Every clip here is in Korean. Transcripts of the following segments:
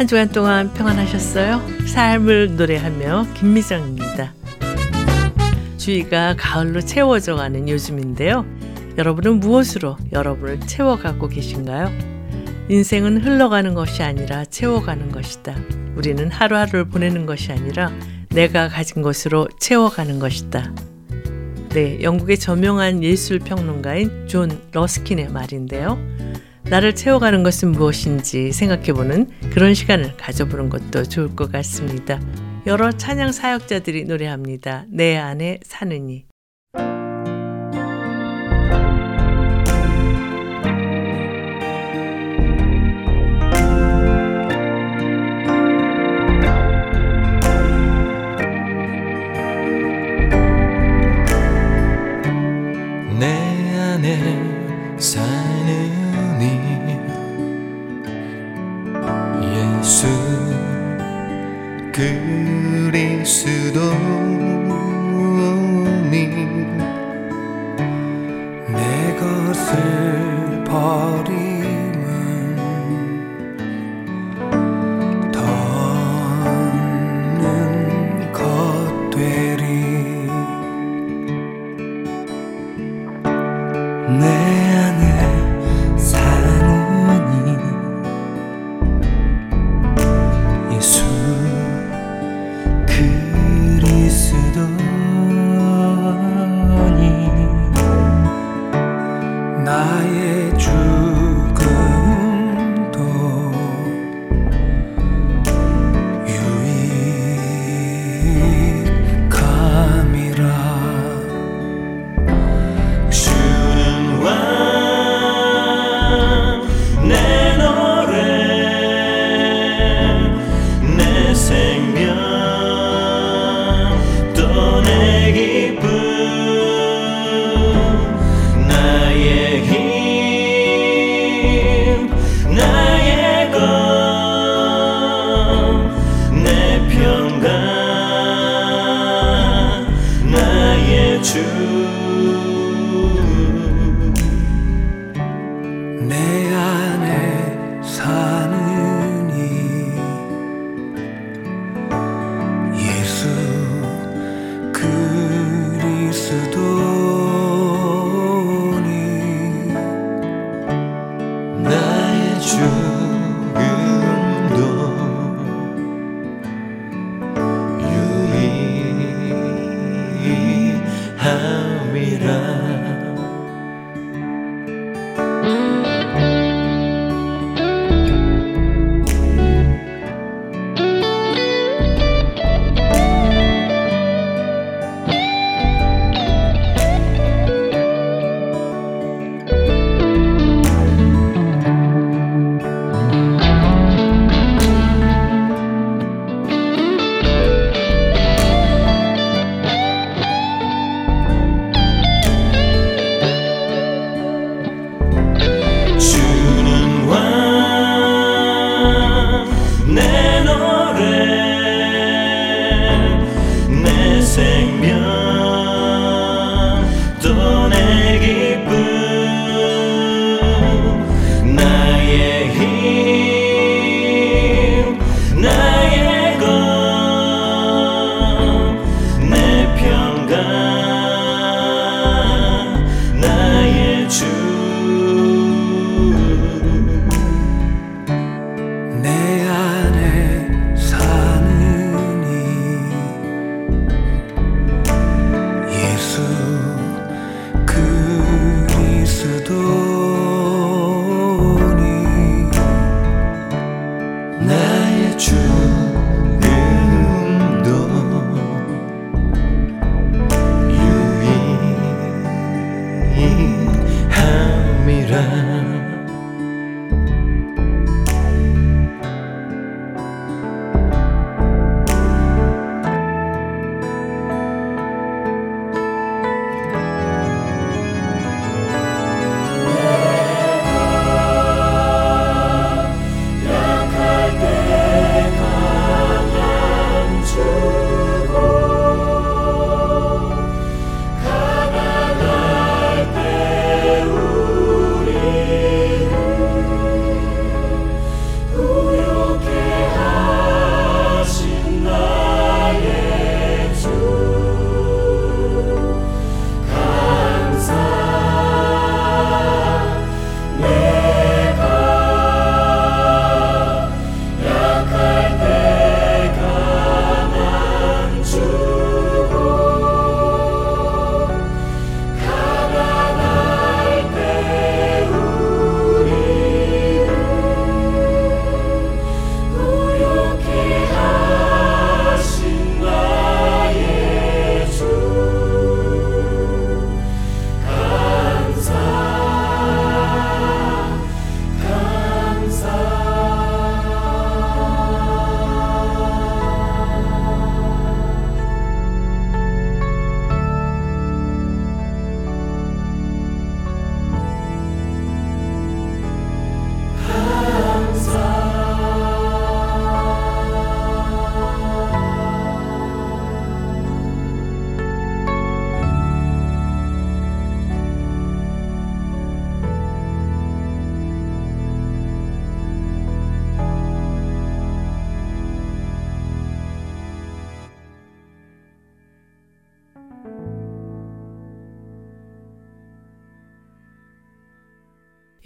한 주간 동안 평안하셨어요? 삶을 노래하며 김미정입니다. 주위가 가을로 채워져 가는 요즘인데요. 여러분은 무엇으로 여러분을 채워가고 계신가요? 인생은 흘러가는 것이 아니라 채워가는 것이다. 우리는 하루하루를 보내는 것이 아니라 내가 가진 것으로 채워가는 것이다. 네, 영국의 저명한 예술 평론가인 존 러스킨의 말인데요. 나를 채워가는 것은 무엇인지 생각해보는 그런 시간을 가져보는 것도 좋을 것 같습니다. 여러 찬양 사역자들이 노래합니다. 내 안에 사느니. 수도 없니? 내 것을 버리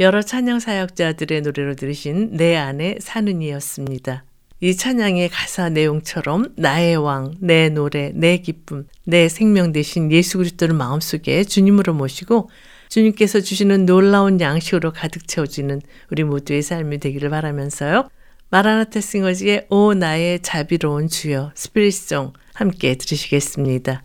여러 찬양 사역자들의 노래로 들으신 내 안에 사는 이였습니다. 이 찬양의 가사 내용처럼 나의 왕, 내 노래, 내 기쁨, 내 생명 대신 예수 그리스도를 마음속에 주님으로 모시고 주님께서 주시는 놀라운 양식으로 가득 채워지는 우리 모두의 삶이 되기를 바라면서요. 마라나타 싱어즈의 오 나의 자비로운 주여 스피릿송 함께 들으시겠습니다.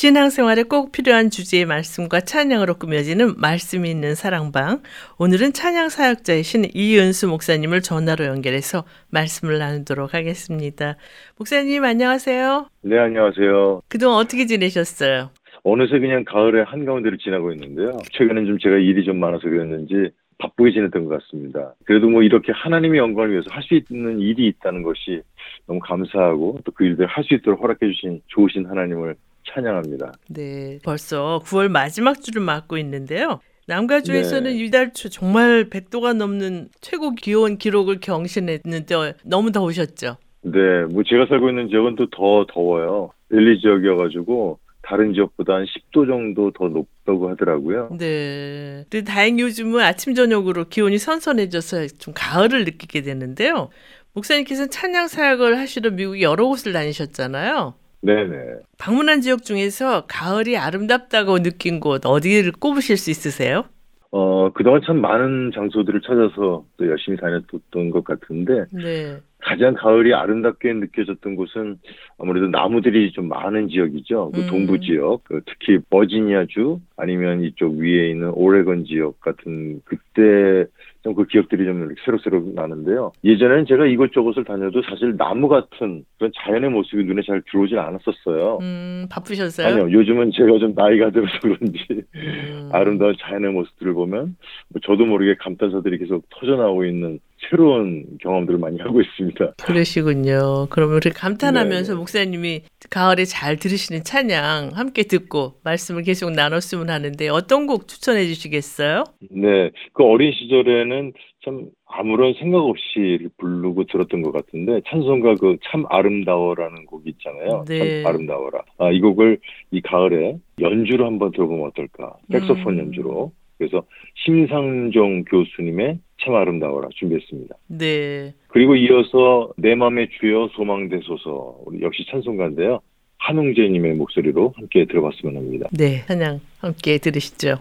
신앙생활에 꼭 필요한 주제의 말씀과 찬양으로 꾸며지는 말씀이 있는 사랑방. 오늘은 찬양 사역자이신 이은수 목사님을 전화로 연결해서 말씀을 나누도록 하겠습니다. 목사님 안녕하세요. 네, 안녕하세요. 그동안 어떻게 지내셨어요? 어느새 그냥 가을의 한가운데를 지나고 있는데요. 최근엔 좀 제가 일이 좀 많아서 그랬는지 바쁘게 지냈던 것 같습니다. 그래도 뭐 이렇게 하나님의 영광을 위해서 할 수 있는 일이 있다는 것이 너무 감사하고 또 그 일들을 할수 있도록 허락해 주신 좋으신 하나님을 찬양합니다. 네, 벌써 9월 마지막 주를 맞고 있는데요. 남가주에서는 네. 이달 초 정말 100도가 넘는 최고 기온 기록을 경신했는데 너무 더우셨죠? 네, 뭐 제가 살고 있는 지역은 또 더 더워요. 릴리 지역이어가지고 다른 지역보다 한 10도 정도 더 높다고 하더라고요. 네. 근데 다행히 요즘은 아침 저녁으로 기온이 선선해져서 좀 가을을 느끼게 되는데요. 목사님께서는 찬양 사역을 하시러 미국 여러 곳을 다니셨잖아요. 네네. 방문한 지역 중에서 가을이 아름답다고 느낀 곳 어디를 꼽으실 수 있으세요? 어, 그동안 참 많은 장소들을 찾아서 또 열심히 다녔던 것 같은데, 네. 가장 가을이 아름답게 느껴졌던 곳은 아무래도 나무들이 좀 많은 지역이죠. 그 음. 동부 지역, 그 특히 버지니아주 아니면 이쪽 위에 있는 오레건 지역 같은 그때 좀 그 기억들이 좀 새록새록 나는데요. 예전에는 제가 이곳저곳을 다녀도 사실 나무 같은 그런 자연의 모습이 눈에 잘 들어오질 않았었어요. 음, 바쁘셨어요? 아니요, 요즘은 제가 좀 나이가 들어서 그런지 음. 아름다운 자연의 모습들을 보면 뭐 저도 모르게 감탄사들이 계속 터져나오고 있는 새로운 경험들을 많이 하고 있습니다. 그러시군요. 그러면 우리 감탄하면서 네네. 목사님이 가을에 잘 들으시는 찬양 함께 듣고 말씀을 계속 나눴으면 하는데 어떤 곡 추천해 주시겠어요? 네, 그 어린 시절에는 참 아무런 생각 없이 부르고 들었던 것 같은데 찬송가 그 참 아름다워라는 곡이 있잖아요. 네. 참 아름다워라. 아, 이 곡을 이 가을에 연주로 한번 들어보면 어떨까? 색소폰 음. 연주로. 그래서 심상정 교수님의 참 아름다워라 준비했습니다. 네. 그리고 이어서 내 맘의 주여 소망되소서 우리 역시 찬송가인데요. 한웅재님의 목소리로 함께 들어봤으면 합니다. 네. 찬양 함께 들으시죠.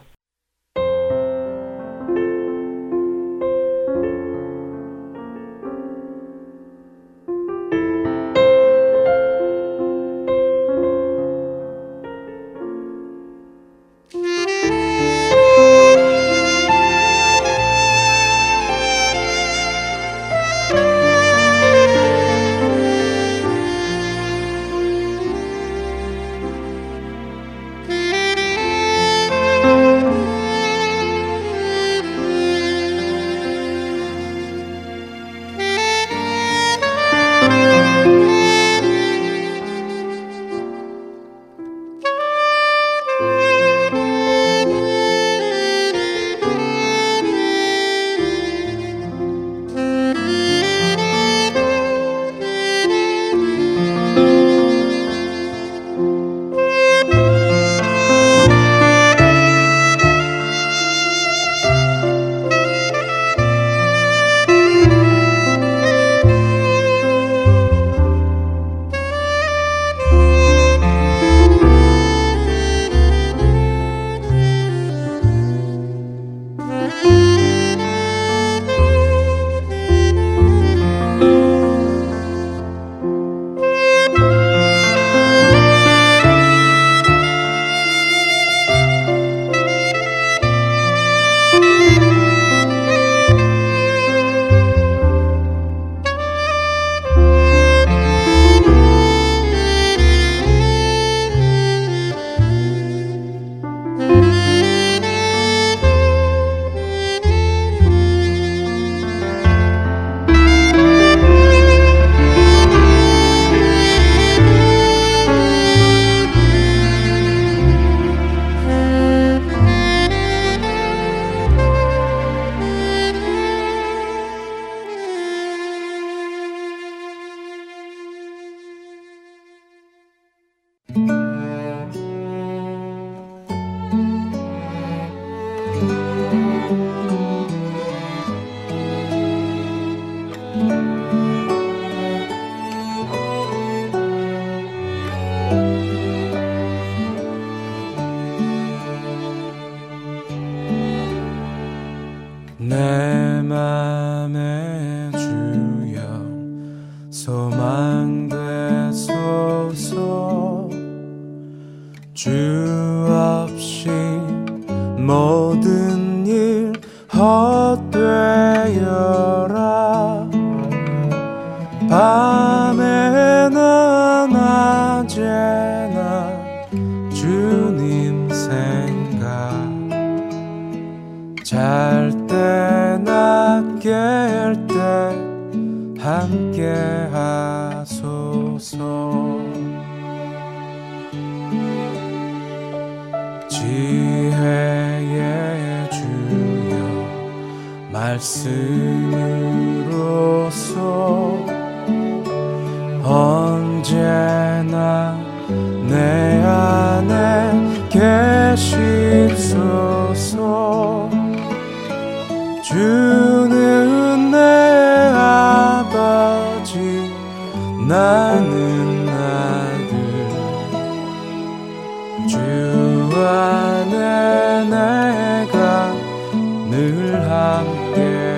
someday.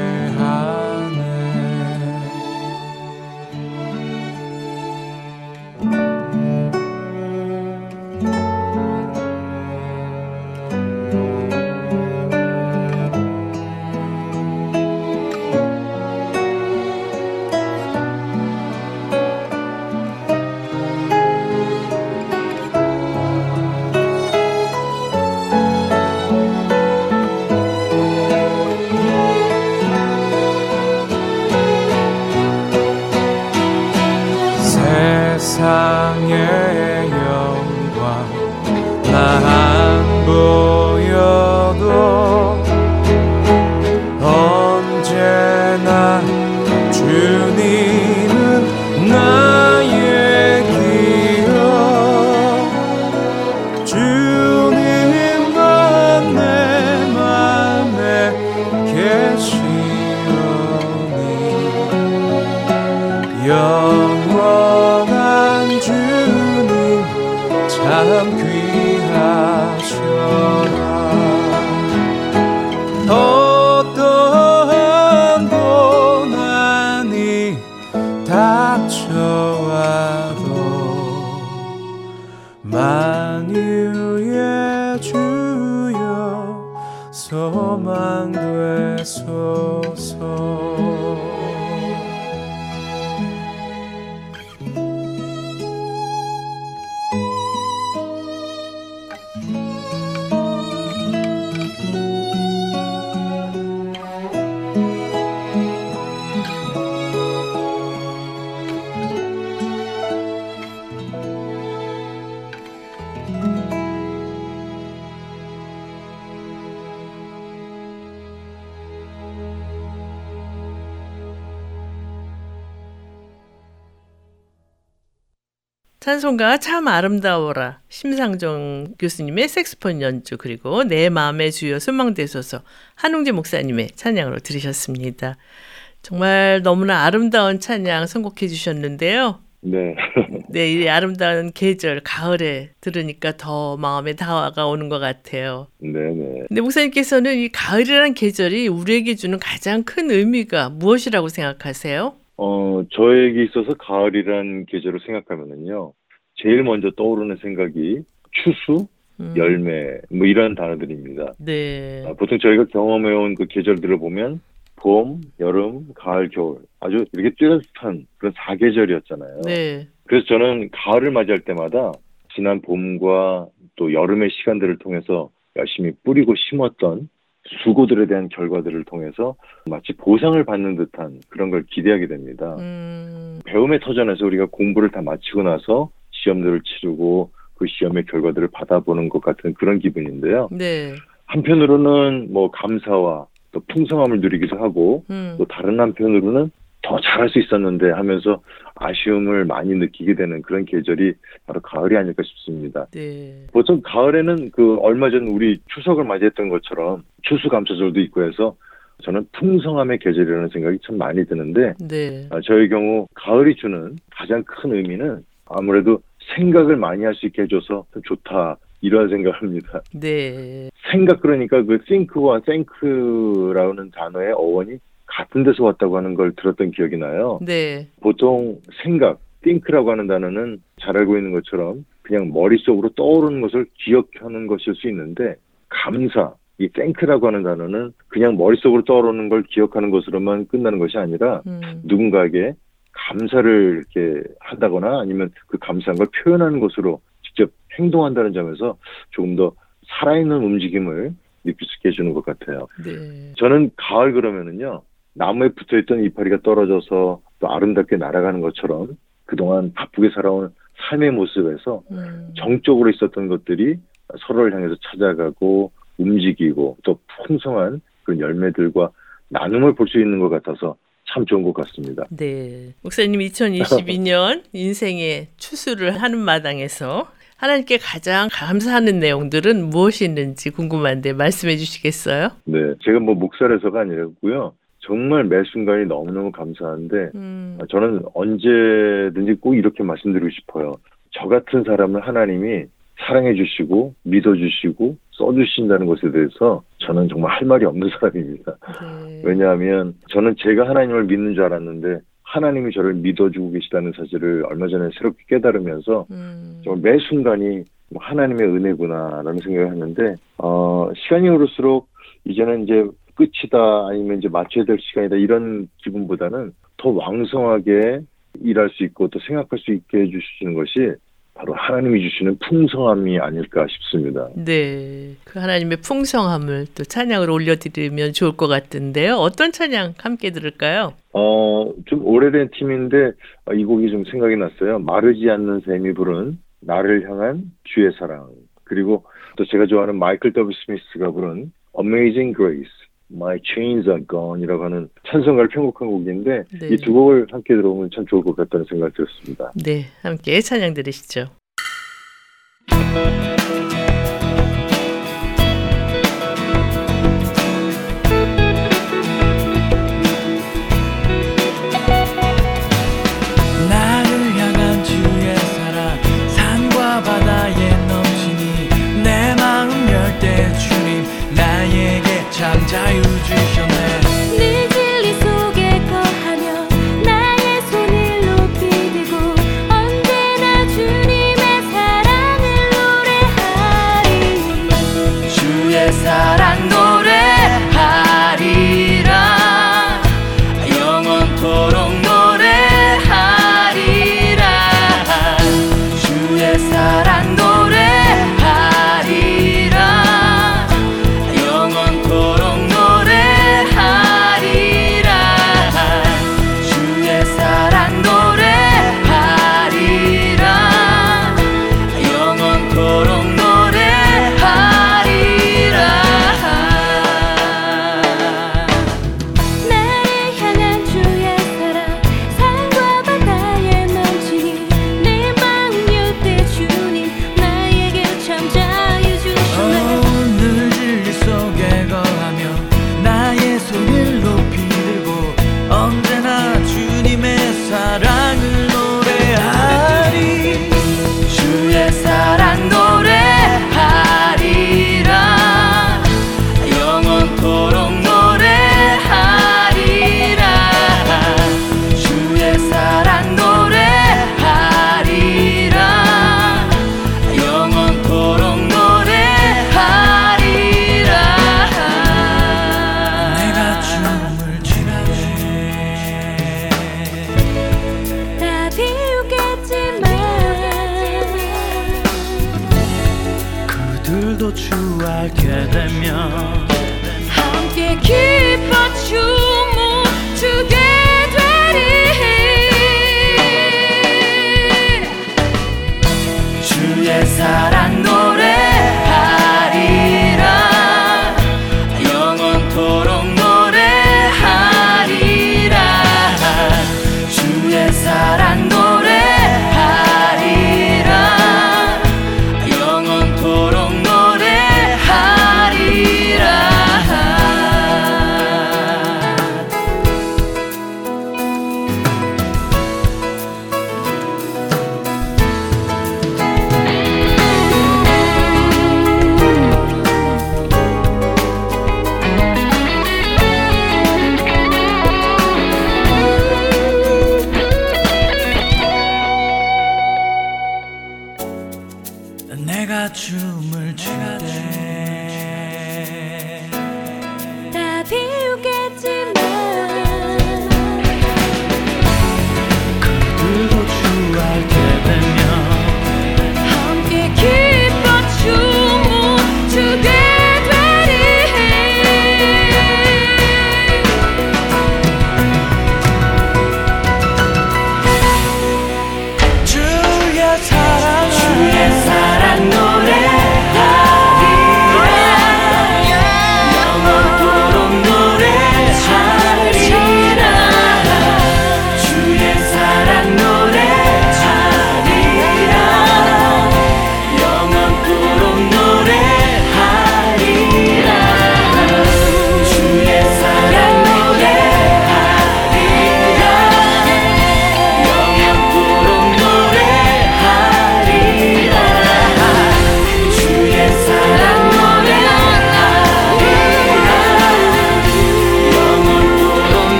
찬송가 참 아름다워라 심상정 교수님의 색스폰 연주 그리고 내 마음의 주여 소망되소서 한웅재 목사님의 찬양으로 들으셨습니다. 정말 너무나 아름다운 찬양 선곡해 주셨는데요. 네. 네, 이 아름다운 계절 가을에 들으니까 더 마음에 다가오는 것 같아요. 네 네. 근데 목사님께서는 이 가을이라는 계절이 우리에게 주는 가장 큰 의미가 무엇이라고 생각하세요? 어, 저에게 있어서 가을이란 계절을 생각하면은요, 제일 먼저 떠오르는 생각이 추수, 음, 열매, 뭐 이런 단어들입니다. 네. 아, 보통 저희가 경험해온 그 계절들을 보면 봄, 여름, 가을, 겨울 아주 이렇게 뚜렷한 그런 사계절이었잖아요. 네. 그래서 저는 가을을 맞이할 때마다 지난 봄과 또 여름의 시간들을 통해서 열심히 뿌리고 심었던 수고들에 대한 결과들을 통해서 마치 보상을 받는 듯한 그런 걸 기대하게 됩니다. 음, 배움의 터전에서 우리가 공부를 다 마치고 나서 시험들을 치르고 그 시험의 결과들을 받아보는 것 같은 그런 기분인데요. 네. 한편으로는 뭐 감사와 또 풍성함을 누리기도 하고 음, 또 다른 한편으로는 더 잘할 수 있었는데 하면서 아쉬움을 많이 느끼게 되는 그런 계절이 바로 가을이 아닐까 싶습니다. 네. 보통 가을에는 그 얼마 전 우리 추석을 맞이했던 것처럼 추수 감사절도 있고 해서 저는 풍성함의 계절이라는 생각이 참 많이 드는데 네. 아, 저의 경우 가을이 주는 가장 큰 의미는 아무래도 생각을 많이 할 수 있게 해줘서 참 좋다 이런 생각을 합니다. 네. 생각 그러니까 그 think와 think라는 단어의 어원이 같은 데서 왔다고 하는 걸 들었던 기억이 나요. 네. 보통 생각, think라고 하는 단어는 잘 알고 있는 것처럼 그냥 머릿속으로 떠오르는 것을 기억하는 것일 수 있는데 감사, 이 thank라고 하는 단어는 그냥 머릿속으로 떠오르는 걸 기억하는 것으로만 끝나는 것이 아니라 음, 누군가에게 감사를 이렇게 한다거나 아니면 그 감사한 걸 표현하는 것으로 직접 행동한다는 점에서 조금 더 살아있는 움직임을 느낄 수 있게 해주는 것 같아요. 네. 저는 가을 그러면은요, 나무에 붙어있던 이파리가 떨어져서 또 아름답게 날아가는 것처럼 그동안 바쁘게 살아온 삶의 모습에서 음, 정적으로 있었던 것들이 서로를 향해서 찾아가고 움직이고 또 풍성한 그런 열매들과 나눔을 볼 수 있는 것 같아서 참 좋은 것 같습니다. 네. 목사님 2022년 인생의 추수를 하는 마당에서 하나님께 가장 감사하는 내용들은 무엇이 있는지 궁금한데 말씀해 주시겠어요? 네, 제가 뭐 목살에서가 아니고요. 정말 매 순간이 너무너무 감사한데 음, 저는 언제든지 꼭 이렇게 말씀드리고 싶어요. 저 같은 사람을 하나님이 사랑해 주시고 믿어 주시고 써 주신다는 것에 대해서 저는 정말 할 말이 없는 사람입니다. 네. 왜냐하면 저는 제가 하나님을 믿는 줄 알았는데 하나님이 저를 믿어주고 계시다는 사실을 얼마 전에 새롭게 깨달으면서 음, 정말 매 순간이 뭐 하나님의 은혜구나라는 생각을 했는데 어, 시간이 흐를수록 이제는 이제 끝이다 아니면 이제 맞춰야 될 시간이다 이런 기분보다는 더 왕성하게 일할 수 있고 또 생각할 수 있게 해주시는 것이 바로 하나님이 주시는 풍성함이 아닐까 싶습니다. 네. 그 하나님의 풍성함을 또 찬양으로 올려드리면 좋을 것 같은데요. 어떤 찬양 함께 들을까요? 어, 좀 오래된 팀인데 어, 이 곡이 좀 생각이 났어요. 마르지 않는 샘이 부른 나를 향한 주의 사랑. 그리고 또 제가 좋아하는 마이클 더비 스미스가 부른 Amazing Grace. My Chains Are Gone이라고 하는 찬송가를 편곡한 곡인데 네. 이두 곡을 함께 들어보면 참 좋을 것 같다는 생각이 들었습니다. 네. 함께 찬양 들으시죠.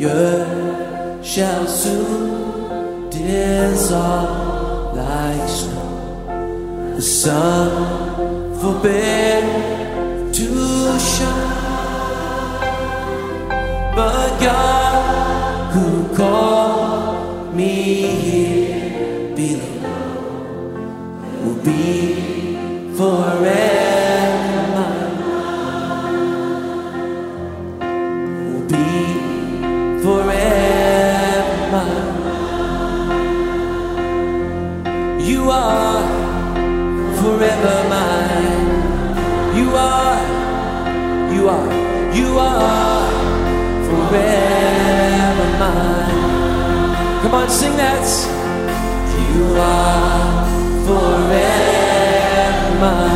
The earth shall soon dissolve like snow. The sun forbid to shine, but God who called me here below will be. sing that. You are forever mine.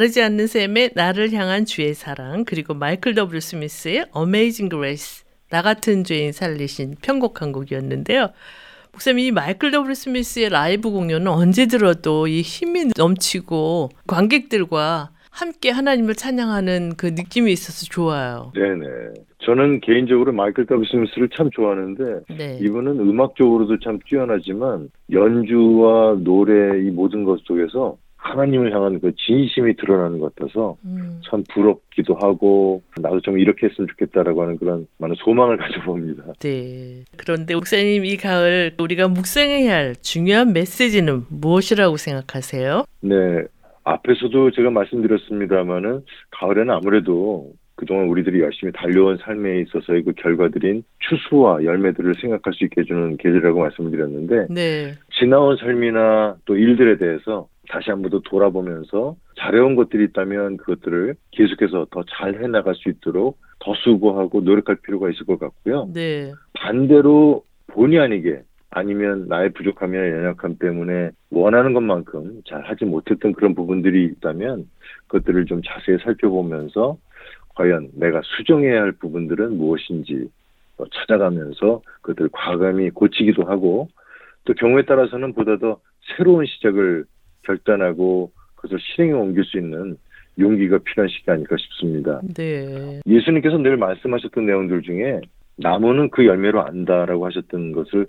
마르지 않는 샘의 나를 향한 주의 사랑 그리고 마이클 W 스미스의 Amazing Grace 나 같은 죄인 살리신 편곡 한 곡이었는데요. 목사님 이 마이클 W 스미스의 라이브 공연은 언제 들어도 이 힘이 넘치고 관객들과 함께 하나님을 찬양하는 그 느낌이 있어서 좋아요. 네네. 저는 개인적으로 마이클 W 스미스를 참 좋아하는데 네. 이분은 음악적으로도 참 뛰어나지만 연주와 노래 이 모든 것 속에서 하나님을 향한 그 진심이 드러나는 것 같아서 음, 참 부럽기도 하고 나도 좀 이렇게 했으면 좋겠다라고 하는 그런 많은 소망을 가져봅니다. 네. 그런데 목사님 이 가을 우리가 묵상해야 할 중요한 메시지는 무엇이라고 생각하세요? 네. 앞에서도 제가 말씀드렸습니다마는 가을에는 아무래도 그동안 우리들이 열심히 달려온 삶에 있어서의 그 결과들인 추수와 열매들을 생각할 수 있게 해주는 계절이라고 말씀을 드렸는데 네. 지나온 삶이나 또 일들에 대해서 다시 한 번 더 돌아보면서 잘해온 것들이 있다면 그것들을 계속해서 더 잘 해나갈 수 있도록 더 수고하고 노력할 필요가 있을 것 같고요. 네. 반대로 본의 아니게 아니면 나의 부족함이나 연약함 때문에 원하는 것만큼 잘 하지 못했던 그런 부분들이 있다면 그것들을 좀 자세히 살펴보면서 과연 내가 수정해야 할 부분들은 무엇인지 어, 찾아가면서 그것들을 과감히 고치기도 하고 또 경우에 따라서는 보다 더 새로운 시작을 결단하고 그것을 실행에 옮길 수 있는 용기가 필요한 시기 아닐까 싶습니다. 네. 예수님께서 늘 말씀하셨던 내용들 중에 나무는 그 열매로 안다라고 하셨던 것을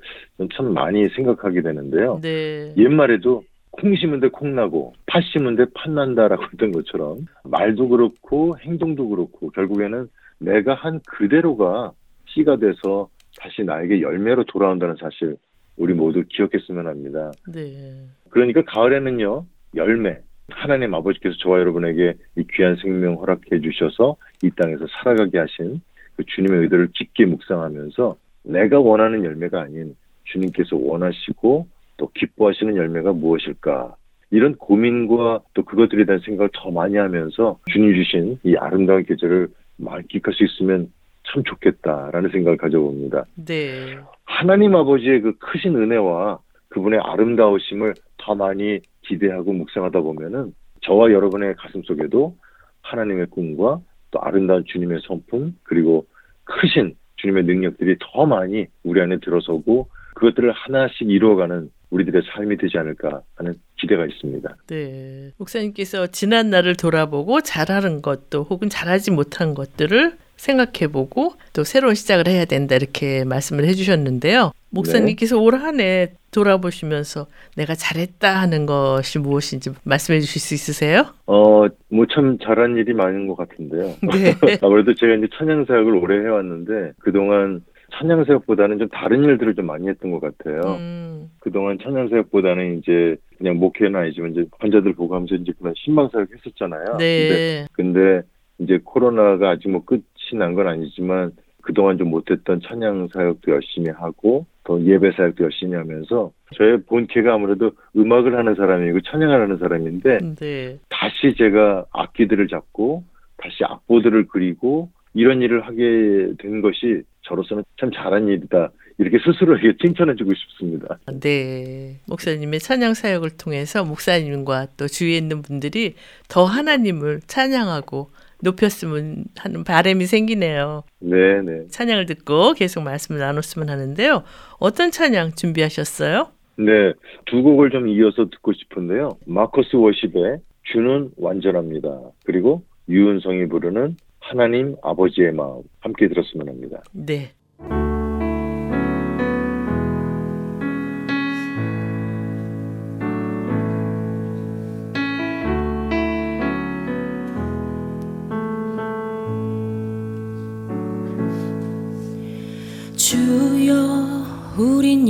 참 많이 생각하게 되는데요. 네. 옛말에도 콩 심은 데 콩 나고 팥 심은 데 팥 난다라고 했던 것처럼 말도 그렇고 행동도 그렇고 결국에는 내가 한 그대로가 씨가 돼서 다시 나에게 열매로 돌아온다는 사실 우리 모두 기억했으면 합니다. 네. 그러니까 가을에는요 열매 하나님 아버지께서 저와 여러분에게 이 귀한 생명 허락해 주셔서 이 땅에서 살아가게 하신 그 주님의 의도를 깊게 묵상하면서 내가 원하는 열매가 아닌 주님께서 원하시고 또 기뻐하시는 열매가 무엇일까 이런 고민과 또 그것들에 대한 생각을 더 많이 하면서 주님 주신 이 아름다운 계절을 만끽할 수 있으면 참 좋겠다라는 생각을 가져봅니다. 네. 하나님 아버지의 그 크신 은혜와 그분의 아름다우심을 더 많이 기대하고 묵상하다 보면은 저와 여러분의 가슴 속에도 하나님의 꿈과 또 아름다운 주님의 성품 그리고 크신 주님의 능력들이 더 많이 우리 안에 들어서고 그것들을 하나씩 이루어가는 우리들의 삶이 되지 않을까 하는 기대가 있습니다. 네. 목사님께서 지난 날을 돌아보고 잘하는 것도 혹은 잘하지 못한 것들을 생각해보고 또 새로운 시작을 해야 된다 이렇게 말씀을 해주셨는데요. 목사님께서 올한 해 돌아보시면서 내가 잘했다 하는 것이 무엇인지 말씀해 주실 수 있으세요? 어, 뭐 참 잘한 일이 많은 것 같은데요. 네. 아무래도 제가 이제 찬양 사역을 오래 해왔는데 그동안 찬양 사역보다는 좀 다른 일들을 좀 많이 했던 것 같아요. 음, 그동안 찬양 사역보다는 이제 그냥 목회는 아니지만 이제 환자들 보고 하면서 이제 그만 신방 사역 했었잖아요. 근데, 네. 근데 이제 코로나가 아직 뭐 끝이 난 건 아니지만 그동안 좀 못했던 찬양 사역도 열심히 하고 또 예배 사역도 열심히 하면서 저의 본캐가 아무래도 음악을 하는 사람이고 찬양을 하는 사람인데 네. 다시 제가 악기들을 잡고 다시 악보들을 그리고 이런 일을 하게 된 것이 저로서는 참 잘한 일이다. 이렇게 스스로에게 칭찬해주고 싶습니다. 네. 목사님의 찬양 사역을 통해서 목사님과 또 주위에 있는 분들이 더 하나님을 찬양하고 높였으면 하는 바람이 생기네요. 네 네. 찬양을 듣고 계속 말씀을 나눴으면 하는데요. 어떤 찬양 준비하셨어요? 네. 두 곡을 좀 이어서 듣고 싶은데요. 마커스 워십의 주는 완전합니다. 그리고 유은성이 부르는 하나님 아버지의 마음 함께 들었으면 합니다. 네.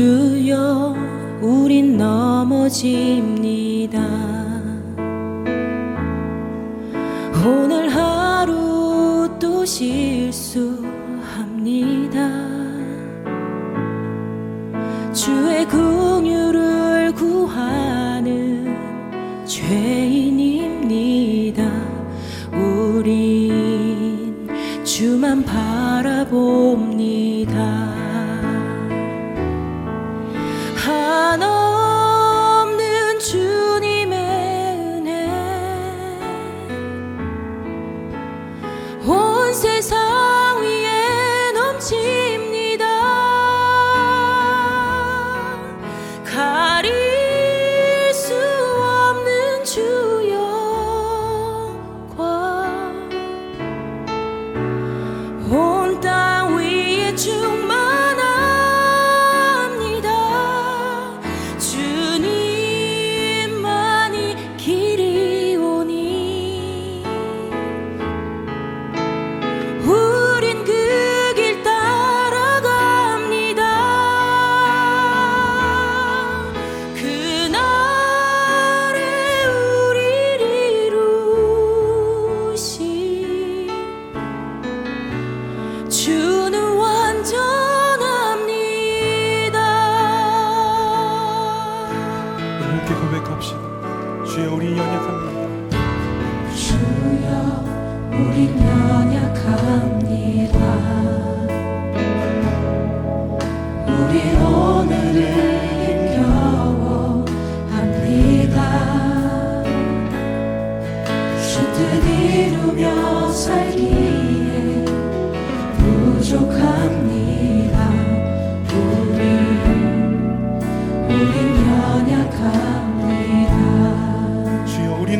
주여 우린 넘어집니다. 오늘 하루 또 실수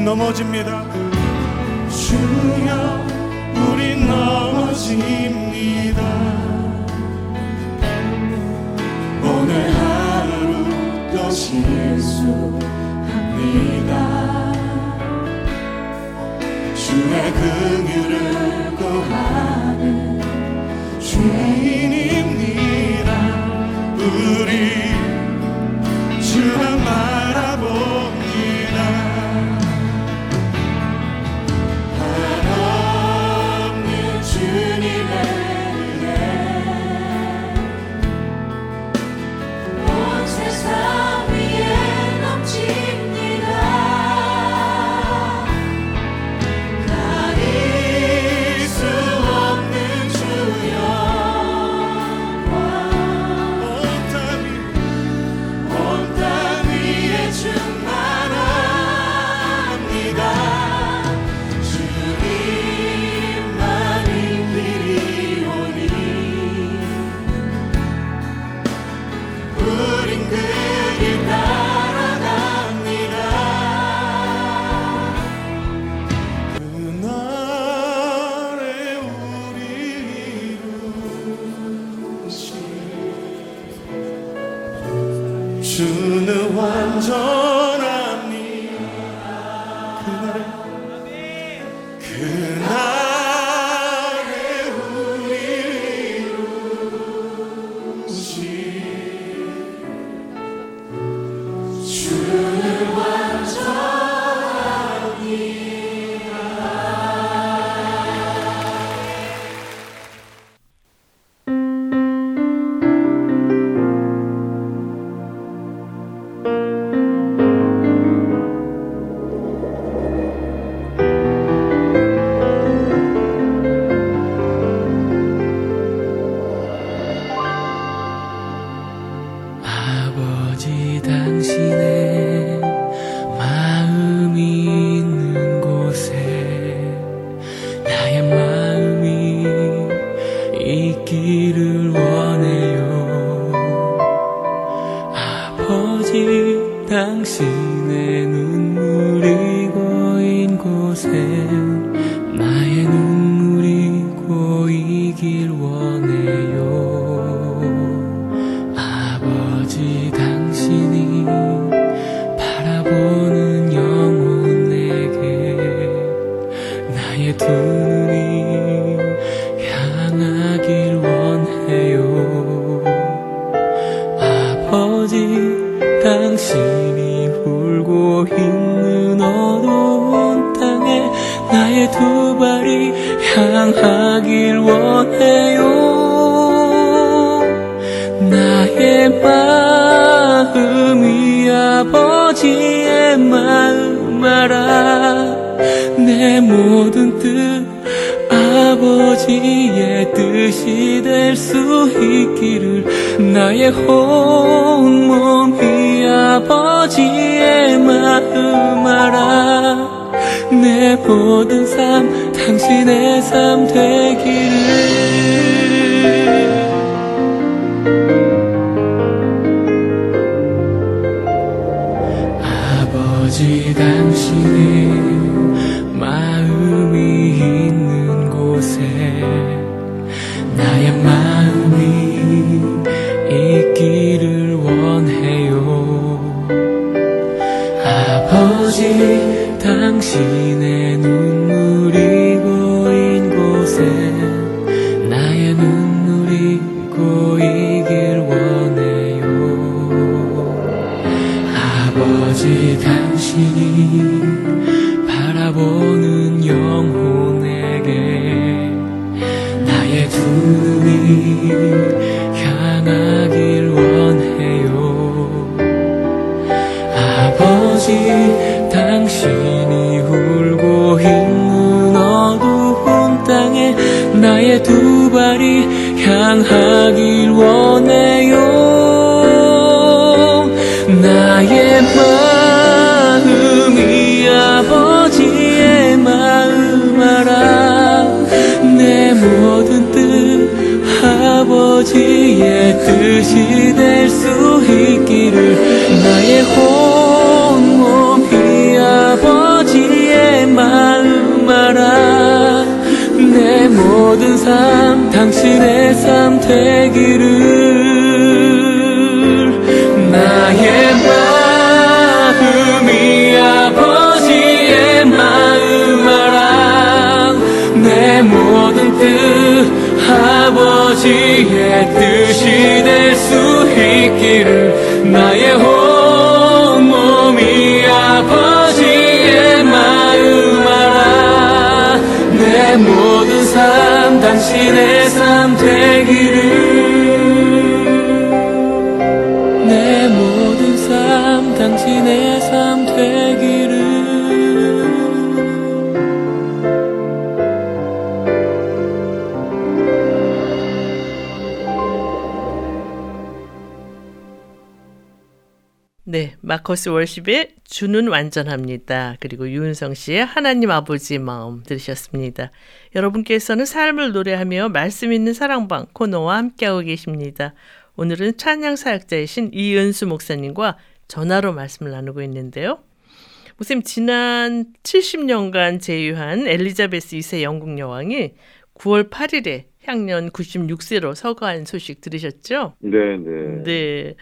넘어집니다. 주여 우린 넘어집니다. 오늘 하루 또 실수합니다. 주의 긍휼을 구하는 죄인입니다. 우리 당신의 마음이 있는 곳에 나의 마음이 있기를 원해요. 아버지 당신 삶 당신의 삶 되기를 나의 마음이 아버지의 마음 알아 내 모든 뜻 아버지의 뜻이 될 수 있기를 나의 온 당신의 삶 되기를. 내 모든 삶 당신의 삶되 마커스 월십의 주는 완전합니다. 그리고 유은성 씨의 하나님 아버지의 마음 들으셨습니다. 여러분께서는 삶을 노래하며 말씀 있는 사랑방 코너와 함께하고 계십니다. 오늘은 찬양 사역자이신 이은수 목사님과 전화로 말씀을 나누고 있는데요. 목사님 지난 70년간 제휴한 엘리자베스 2세 영국 여왕이 9월 8일에 향년 96세로 서거한 소식 들으셨죠? 네, 네. 네.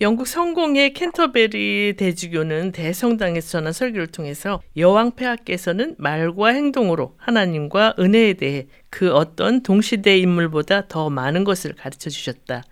영국 성공의 캔터베리 대주교는 대성당에서 전한 설교를 통해서 여왕 폐하께서는 말과 행동으로 하나님과 은혜에 대해 그 어떤 동시대 인물보다 더 많은 것을 가르쳐 주셨다.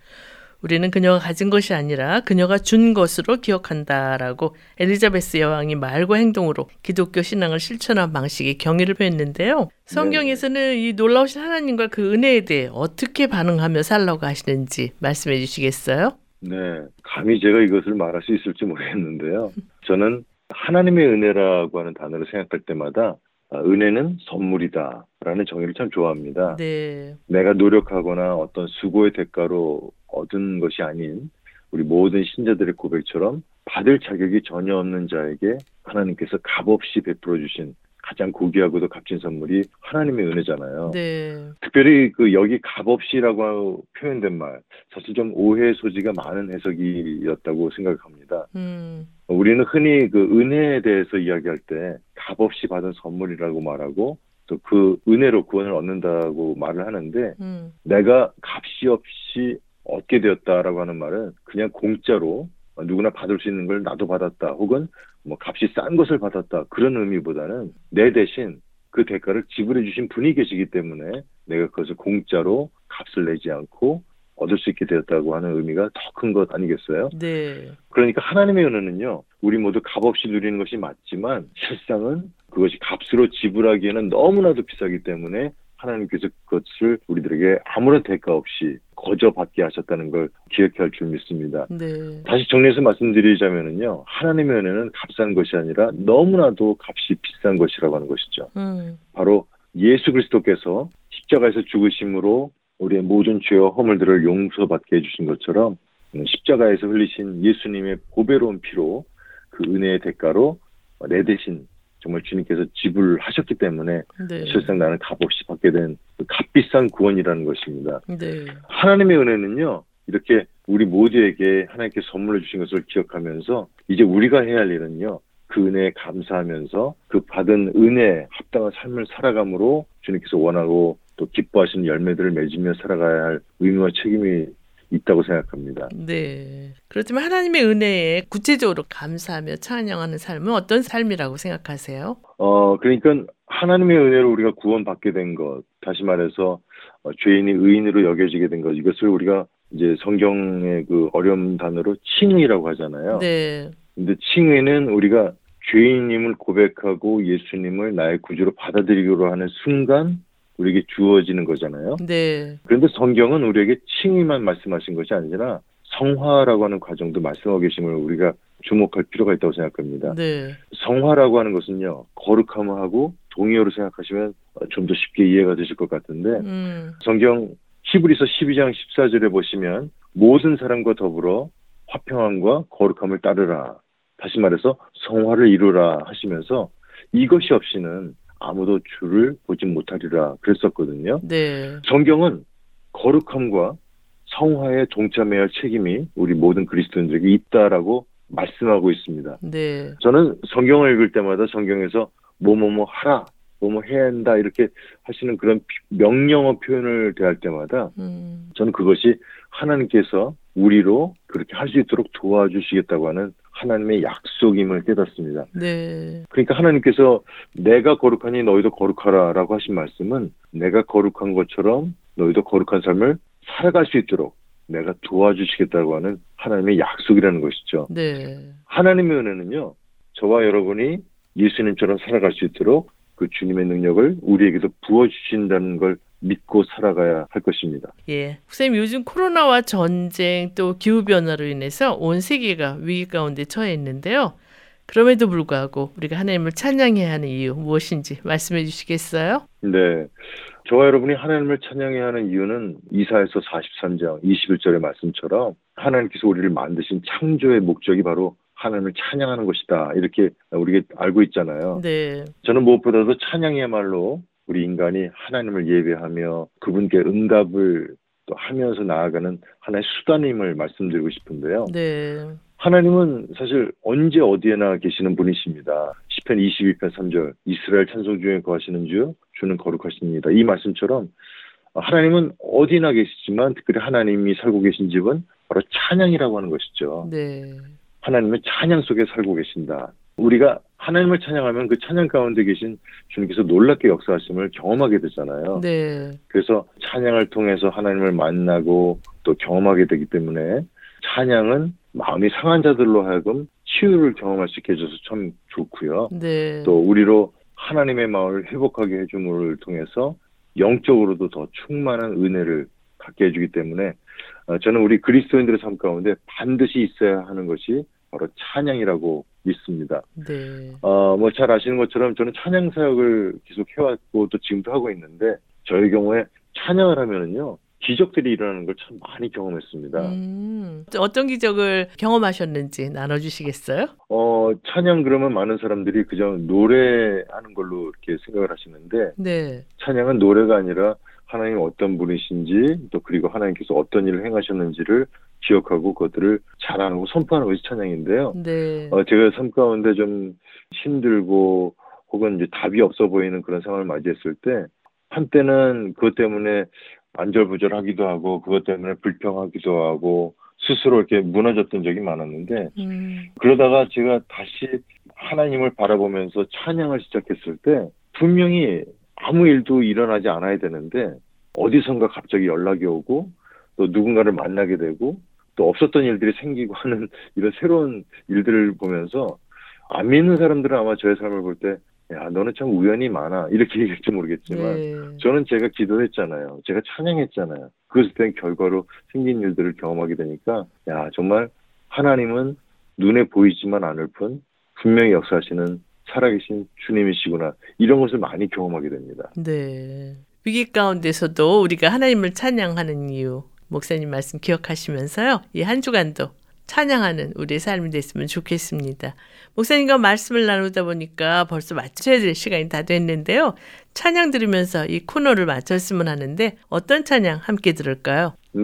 우리는 그녀가 가진 것이 아니라 그녀가 준 것으로 기억한다라고 엘리자베스 여왕이 말과 행동으로 기독교 신앙을 실천한 방식의 경의를 표했는데요. 성경에서는 이 놀라우신 하나님과 그 은혜에 대해 어떻게 반응하며 살라고 하시는지 말씀해 주시겠어요? 네. 감히 제가 이것을 말할 수 있을지 모르겠는데요. 저는 하나님의 은혜라고 하는 단어를 생각할 때마다 아, 은혜는 선물이다 라는 정의를 참 좋아합니다. 네. 내가 노력하거나 어떤 수고의 대가로 얻은 것이 아닌 우리 모든 신자들의 고백처럼 받을 자격이 전혀 없는 자에게 하나님께서 값없이 베풀어 주신 가장 고귀하고도 값진 선물이 하나님의 은혜잖아요. 네. 특별히 그 여기 값없이라고 표현된 말 사실 좀 오해 소지가 많은 해석이었다고 생각합니다. 음. 우리는 흔히 그 은혜에 대해서 이야기할 때 값없이 받은 선물이라고 말하고 또 그 은혜로 구원을 얻는다고 말을 하는데 음. 내가 값이 없이 얻게 되었다라고 하는 말은 그냥 공짜로 누구나 받을 수 있는 걸 나도 받았다 혹은 뭐 값이 싼 것을 받았다 그런 의미보다는 내 대신 그 대가를 지불해 주신 분이 계시기 때문에 내가 그것을 공짜로 값을 내지 않고 얻을 수 있게 되었다고 하는 의미가 더 큰 것 아니겠어요? 네. 그러니까 하나님의 은혜는요, 우리 모두 값 없이 누리는 것이 맞지만, 실상은 그것이 값으로 지불하기에는 너무나도 비싸기 때문에 하나님께서 그것을 우리들에게 아무런 대가 없이 거저 받게 하셨다는 걸 기억해야 할 줄 믿습니다. 네. 다시 정리해서 말씀드리자면은요, 하나님의 은혜는 값싼 것이 아니라 너무나도 값이 비싼 것이라고 하는 것이죠. 음. 바로 예수 그리스도께서 십자가에서 죽으심으로 우리의 모든 죄와 허물들을 용서받게 해주신 것처럼 음, 십자가에서 흘리신 예수님의 보배로운 피로 그 은혜의 대가로 내 대신 정말 주님께서 지불하셨기 때문에 네. 실상 나는 값없이 받게 된그 값비싼 구원이라는 것입니다. 네. 하나님의 은혜는요, 이렇게 우리 모두에게 하나님께 선물해 주신 것을 기억하면서 이제 우리가 해야 할 일은요, 그 은혜에 감사하면서 그 받은 은혜에 합당한 삶을 살아감으로 주님께서 원하고 또 기뻐하시는 열매들을 맺으며 살아가야 할 의무와 책임이 있다고 생각합니다. 네. 그렇지만 하나님의 은혜에 구체적으로 감사하며 찬양하는 삶은 어떤 삶이라고 생각하세요? 어, 그러니까 하나님의 은혜로 우리가 구원받게 된 것, 다시 말해서 어, 죄인이 의인으로 여겨지게 된 것, 이것을 우리가 이제 성경의 그 어려운 단어로 칭의라고 하잖아요. 네. 근데 칭의는 우리가 죄인임을 고백하고 예수님을 나의 구주로 받아들이기로 하는 순간 우리에게 주어지는 거잖아요. 네. 그런데 성경은 우리에게 칭의만 말씀하신 것이 아니라 성화라고 하는 과정도 말씀하고 계심을 우리가 주목할 필요가 있다고 생각합니다. 네. 성화라고 하는 것은요, 거룩함하고 동의어로 생각하시면 어, 좀더 쉽게 이해가 되실 것 같은데, 음. 성경 히브리서 12장 14절에 보시면 모든 사람과 더불어 화평함과 거룩함을 따르라. 다시 말해서 성화를 이루라 하시면서 이것이 없이는 아무도 주를 보지 못하리라 그랬었거든요. 네. 성경은 거룩함과 성화에 동참해야 할 책임이 우리 모든 그리스도인들에게 있다라고 말씀하고 있습니다. 네. 저는 성경을 읽을 때마다 성경에서 뭐뭐뭐 하라, 뭐뭐 해야 한다 이렇게 하시는 그런 피- 명령어 표현을 대할 때마다 음. 저는 그것이 하나님께서 우리로 그렇게 할 수 있도록 도와주시겠다고 하는 하나님의 약속임을 깨닫습니다. 네. 그러니까 하나님께서 내가 거룩하니 너희도 거룩하라라고 하신 말씀은 내가 거룩한 것처럼 너희도 거룩한 삶을 살아갈 수 있도록 내가 도와주시겠다고 하는 하나님의 약속이라는 것이죠. 네. 하나님의 은혜는요, 저와 여러분이 예수님처럼 살아갈 수 있도록 그 주님의 능력을 우리에게도 부어 주신다는 걸 믿고 살아가야 할 것입니다. 예. 선생님 요즘 코로나와 전쟁 또 기후 변화로 인해서 온 세계가 위기 가운데 처해 있는데요. 그럼에도 불구하고 우리가 하나님을 찬양해야 하는 이유 무엇인지 말씀해 주시겠어요? 네. 저와 여러분이 하나님을 찬양해야 하는 이유는 이사에서 43장 21절의 말씀처럼 하나님께서 우리를 만드신 창조의 목적이 바로 하나님을 찬양하는 것이다. 이렇게 우리가 알고 있잖아요. 네. 저는 무엇보다도 찬양이야말로 우리 인간이 하나님을 예배하며 그분께 응답을 또 하면서 나아가는 하나의 수단임을 말씀드리고 싶은데요. 네. 하나님은 사실 언제 어디에나 계시는 분이십니다. 시편 22편 3절 이스라엘 찬송 중에 거하시는 주 주는 거룩하십니다. 이 말씀처럼 하나님은 어디나 계시지만 특별히 하나님이 살고 계신 집은 바로 찬양이라고 하는 것이죠. 네. 하나님은 찬양 속에 살고 계신다. 우리가 하나님을 찬양하면 그 찬양 가운데 계신 주님께서 놀랍게 역사하심을 경험하게 되잖아요. 네. 그래서 찬양을 통해서 하나님을 만나고 또 경험하게 되기 때문에 찬양은 마음이 상한 자들로 하여금 치유를 경험할 수 있게 해줘서 참 좋고요. 네. 또 우리로 하나님의 마음을 회복하게 해줌을 통해서 영적으로도 더 충만한 은혜를 갖게 해주기 때문에 어, 저는 우리 그리스도인들의 삶 가운데 반드시 있어야 하는 것이 바로 찬양이라고 믿습니다. 네. 어, 뭐 잘 아시는 것처럼 저는 찬양 사역을 계속 해왔고 또 지금도 하고 있는데 저의 경우에 찬양을 하면은요 기적들이 일어나는 걸 참 많이 경험했습니다. 음. 어떤 기적을 경험하셨는지 나눠 주시겠어요? 어, 찬양 그러면 많은 사람들이 그저 노래하는 걸로 이렇게 생각을 하시는데 네. 찬양은 노래가 아니라 하나님 어떤 분이신지 또 그리고 하나님께서 어떤 일을 행하셨는지를 기억하고 그것들을 자랑하고 선포하는 것이 찬양인데요. 네. 어, 제가 삶 가운데 좀 힘들고 혹은 이제 답이 없어 보이는 그런 상황을 맞이했을 때 한때는 그것 때문에 안절부절하기도 하고 그것 때문에 불평하기도 하고 스스로 이렇게 무너졌던 적이 많았는데 음. 그러다가 제가 다시 하나님을 바라보면서 찬양을 시작했을 때 분명히 아무 일도 일어나지 않아야 되는데 어디선가 갑자기 연락이 오고 또 누군가를 만나게 되고 또 없었던 일들이 생기고 하는 이런 새로운 일들을 보면서 안 믿는 사람들은 아마 저의 삶을 볼 때 야 너는 참 우연이 많아 이렇게 얘기할지 모르겠지만 네. 저는 제가 기도했잖아요. 제가 찬양했잖아요. 그것에 대한 결과로 생긴 일들을 경험하게 되니까 야 정말 하나님은 눈에 보이지만 않을 뿐 분명히 역사하시는 살아계신 주님이시구나 이런 것을 많이 경험하게 됩니다. 네. 위기 가운데서도 우리가 하나님을 찬양하는 이유, 목사님 말씀 기억하시면서요. 이 한 주간도 찬양하는 우리의 삶이 됐으면 좋겠습니다. 목사님과 말씀을 나누다 보니까 벌써 마쳐야 될 시간이 다 됐는데요. 찬양 들으면서 이 코너를 마쳤으면 하는데 어떤 찬양 함께 들을까요? 네,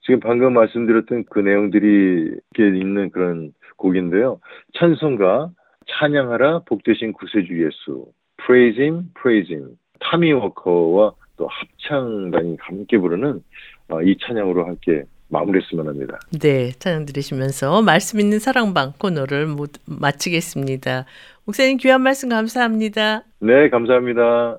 지금 방금 말씀드렸던 그 내용들이 이렇게 있는 그런 곡인데요. 찬송가 찬양하라 복되신 구세주 예수 Praise Him, Praise Him 타미 워커와 또 합창단이 함께 부르는 어, 이 찬양으로 함께 마무리했으면 합니다. 네, 찬양 들으시면서 말씀 있는 사랑방 코너를 모두 마치겠습니다. 목사님 귀한 말씀 감사합니다. 네, 감사합니다.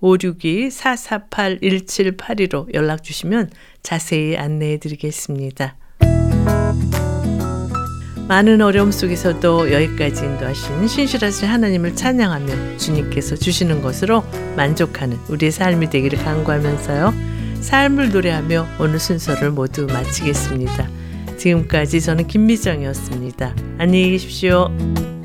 562-448-1782로 연락 주시면 자세히 안내해 드리겠습니다. 많은 어려움 속에서도 여기까지 인도하신 신실하신 하나님을 찬양하며 주님께서 주시는 것으로 만족하는 우리의 삶이 되기를 간구하면서요. 삶을 노래하며 오늘 순서를 모두 마치겠습니다. 지금까지 저는 김미정이었습니다. 안녕히 계십시오.